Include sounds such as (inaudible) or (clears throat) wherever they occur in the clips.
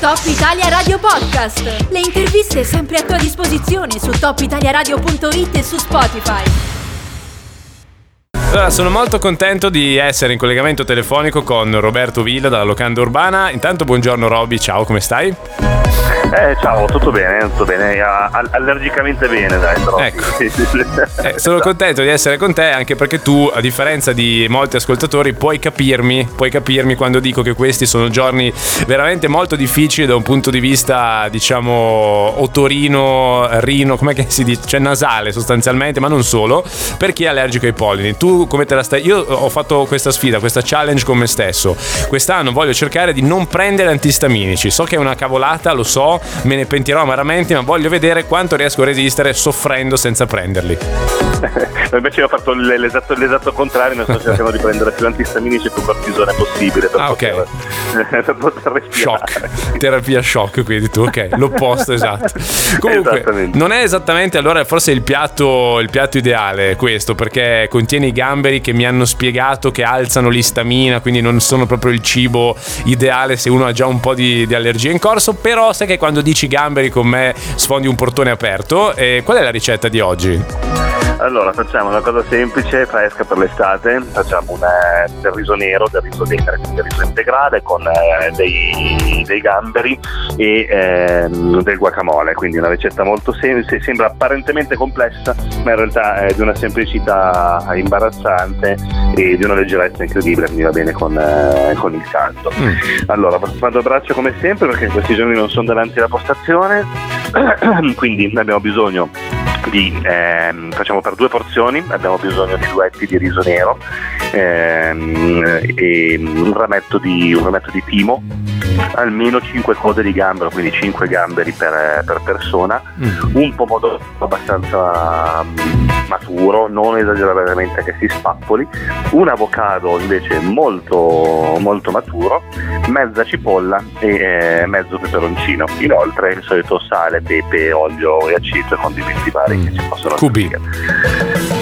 Top Italia Radio Podcast. Le interviste sempre a tua disposizione su topitaliaradio.it e su Spotify. Allora, sono molto contento di essere in collegamento telefonico con Roberto Villa dalla Locanda Urbana. Intanto buongiorno Robby, ciao, come stai? Eh, ciao, tutto bene, tutto bene, allergicamente bene, dai, però. Ecco. (laughs) eh, sono contento di essere con te anche perché tu, a differenza di molti ascoltatori, puoi capirmi, puoi capirmi quando dico che questi sono giorni veramente molto difficili da un punto di vista, diciamo, otorino, rino, come si dice, cioè nasale sostanzialmente, ma non solo, per chi è allergico ai pollini. Tu come te la stai? Io ho fatto questa sfida, questa challenge con me stesso. Quest'anno voglio cercare di non prendere antistaminici. So che è una cavolata, lo so, me ne pentirò amaramente, ma voglio vedere quanto riesco a resistere soffrendo senza prenderli. (laughs) Invece ho fatto l'esatto, l'esatto contrario, mi sto cercando di prendere più antistaminici e più cortisone possibile per, ah, poter, okay. (laughs) per poter Shock, terapia shock, quindi tu, ok, l'opposto esatto. (laughs) Comunque, non è esattamente allora forse il piatto, il piatto ideale questo, perché contiene i gamberi che mi hanno spiegato che alzano l'istamina, quindi non sono proprio il cibo ideale se uno ha già un po' di, di allergia in corso, però sai che quando dici gamberi con me sfondi un portone aperto. E qual è la ricetta di oggi? Allora, facciamo una cosa semplice, fresca per l'estate, facciamo un, eh, del riso nero, del riso nero, del riso integrale con eh, dei, dei, gamberi e eh, del guacamole, quindi una ricetta molto semplice, sembra apparentemente complessa, ma in realtà è di una semplicità imbarazzante e di una leggerezza incredibile, quindi va bene con, eh, con il caldo. Mm. Allora, vado a braccio come sempre perché in questi giorni non sono davanti alla postazione, (clears throat) quindi abbiamo bisogno di, ehm, facciamo per due porzioni, abbiamo bisogno di due etti di riso nero ehm, e un rametto di, un rametto di timo almeno 5 code di gambero, quindi 5 gamberi per, per persona, mm. un pomodoro abbastanza mm, maturo, non esageratamente che si spappoli, un avocado invece molto, molto maturo, mezza cipolla e eh, mezzo peperoncino. Inoltre il solito sale, pepe, olio e aceto e condimenti vari mm. che ci possono Cubi.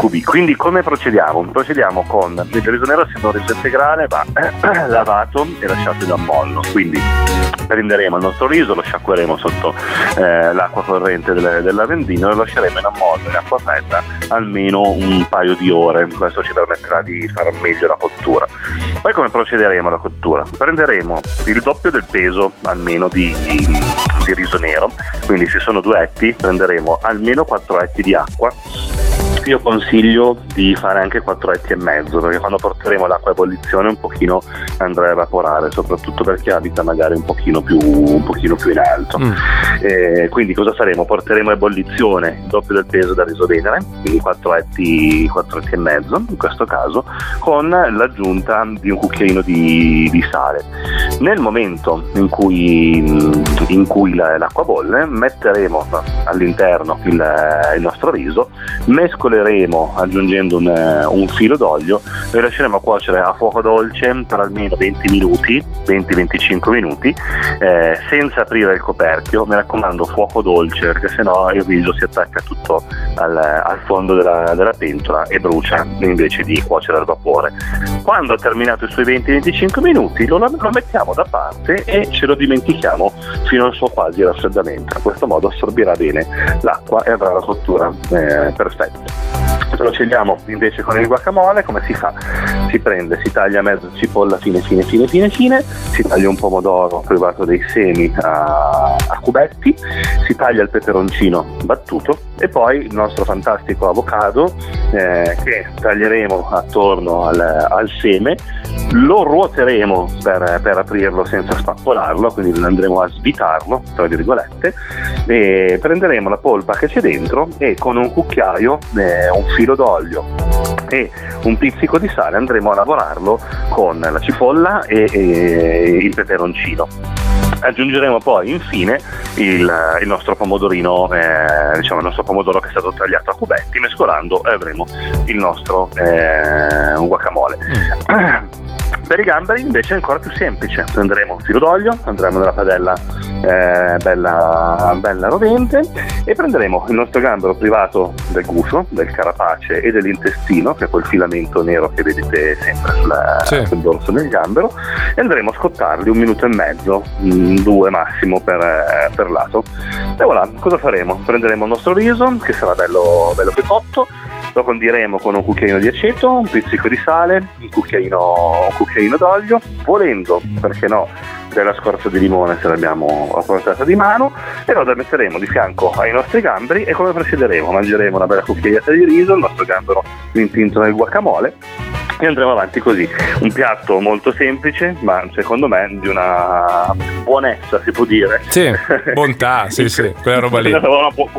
Cubi. Quindi come procediamo? Procediamo con il riso nero essendo un riso integrale va (clears throat) lavato e lasciato in ammollo. Quindi prenderemo il nostro riso, lo sciacqueremo sotto eh, l'acqua corrente del, del lavandino e lo lasceremo in ammollo in acqua fredda almeno un paio di ore, questo ci permetterà di fare meglio la cottura. Poi come procederemo alla cottura? Prenderemo il doppio del peso almeno di, di riso nero, quindi se sono due etti prenderemo almeno 4 etti di acqua io consiglio di fare anche 4 etti e mezzo perché quando porteremo l'acqua a ebollizione un pochino andrà a evaporare soprattutto per chi abita magari un pochino più, un pochino più in alto mm. eh, quindi cosa faremo? porteremo a ebollizione il doppio del peso da riso venere quindi 4 etti, 4 etti e mezzo in questo caso con l'aggiunta di un cucchiaino di, di sale nel momento in cui, in cui l'acqua bolle metteremo all'interno il, il nostro riso mescoleremo mescoleremo aggiungendo un, eh, un filo d'olio e lasceremo cuocere a fuoco dolce per almeno 20 minuti, 20-25 minuti, eh, senza aprire il coperchio. Mi raccomando, fuoco dolce perché sennò il riso si attacca tutto al, al fondo della, della, pentola e brucia invece di cuocere al vapore. Quando ha terminato i suoi 20-25 minuti lo, lo mettiamo da parte e ce lo dimentichiamo fino al suo quasi raffreddamento. In questo modo assorbirà bene l'acqua e avrà la cottura eh, perfetta procediamo invece con il guacamole, come si fa? Si prende, si taglia mezzo cipolla fine fine fine fine fine, si taglia un pomodoro privato dei semi a, a cubetti, si taglia il peperoncino battuto e poi il nostro fantastico avocado eh, che taglieremo attorno al, al, seme, lo ruoteremo per, per aprirlo senza spappolarlo, quindi andremo a svitarlo, tra virgolette, e prenderemo la polpa che c'è dentro e con un cucchiaio, eh, un filo d'olio e un pizzico di sale andremo a lavorarlo con la cipolla e, e il peperoncino aggiungeremo poi infine il, il nostro pomodorino, eh, diciamo il nostro pomodoro che è stato tagliato a cubetti, mescolando e avremo il nostro eh, guacamole. Mm. (clears throat) Per i gamberi invece è ancora più semplice, prenderemo un filo d'olio, andremo nella padella eh, bella, bella rovente e prenderemo il nostro gambero privato del guscio, del carapace e dell'intestino, che è quel filamento nero che vedete sempre sulla, sì. sul dorso del gambero, e andremo a scottarli un minuto e mezzo, mm, due massimo per, eh, per lato. E voilà, cosa faremo? Prenderemo il nostro riso, che sarà bello, bello che cotto, lo condiremo con un cucchiaino di aceto, un pizzico di sale, un cucchiaino, un cucchiaino d'olio, volendo, perché no, della scorza di limone se l'abbiamo a portata di mano e lo metteremo di fianco ai nostri gamberi e come procederemo? Mangeremo una bella cucchiaiata di riso, il nostro gambero intinto nel guacamole e andremo avanti così. Un piatto molto semplice, ma secondo me di una buonezza, si può dire. Sì, (laughs) bontà, sì, sì, quella roba lì.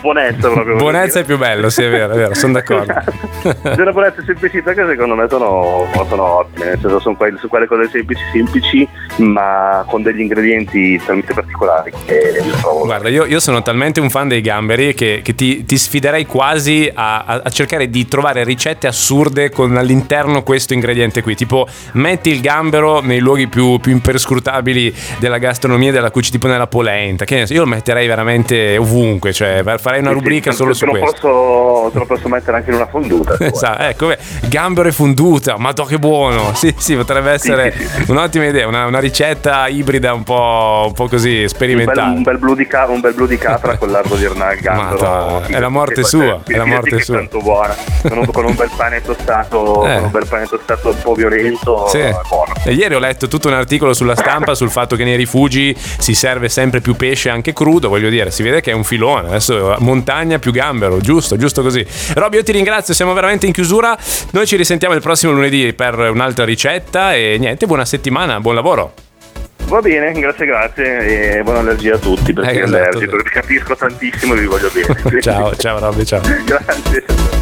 Buonezza proprio. Buonezza è più bello, sì, è vero, è vero, sono d'accordo. (laughs) una buonezza e semplicità che secondo me sono, sono ottime, nel senso sono quelle, quelle cose semplici, semplici, ma con degli ingredienti talmente particolari che trovo. Guarda, io, io, sono talmente un fan dei gamberi che, che ti, ti, sfiderei quasi a, a, a cercare di trovare ricette assurde con all'interno questo questo ingrediente qui. Tipo, metti il gambero nei luoghi più, più imperscrutabili della gastronomia e della cucina, tipo nella polenta. Che io lo metterei veramente ovunque. Cioè, farei una rubrica sì, solo su questo. Posso, te lo posso mettere anche in una fonduta. esatto, ecco, gambero e fonduta. Ma che buono! Sì, sì, potrebbe essere sì, un'ottima idea. Una, una, ricetta ibrida un po', un po', così sperimentale. Un bel, blu, di ca- di capra con l'ardo di Ernal gambero. È la morte sua. È la morte sua. È tanto buona. Con un, con un bel pane tostato. (laughs) Eh. Con un bel pane è stato un po' violento. Sì. E ieri ho letto tutto un articolo sulla stampa sul fatto che nei rifugi si serve sempre più pesce anche crudo, voglio dire, si vede che è un filone. Adesso montagna più gambero, giusto, giusto così. Roby, io ti ringrazio, siamo veramente in chiusura. Noi ci risentiamo il prossimo lunedì per un'altra ricetta e niente, buona settimana, buon lavoro. Va bene, grazie, grazie e buona allergia a tutti perché eh, esatto. allergico, capisco tantissimo e vi voglio bene. (laughs) ciao, ciao Robby, ciao. (laughs) grazie.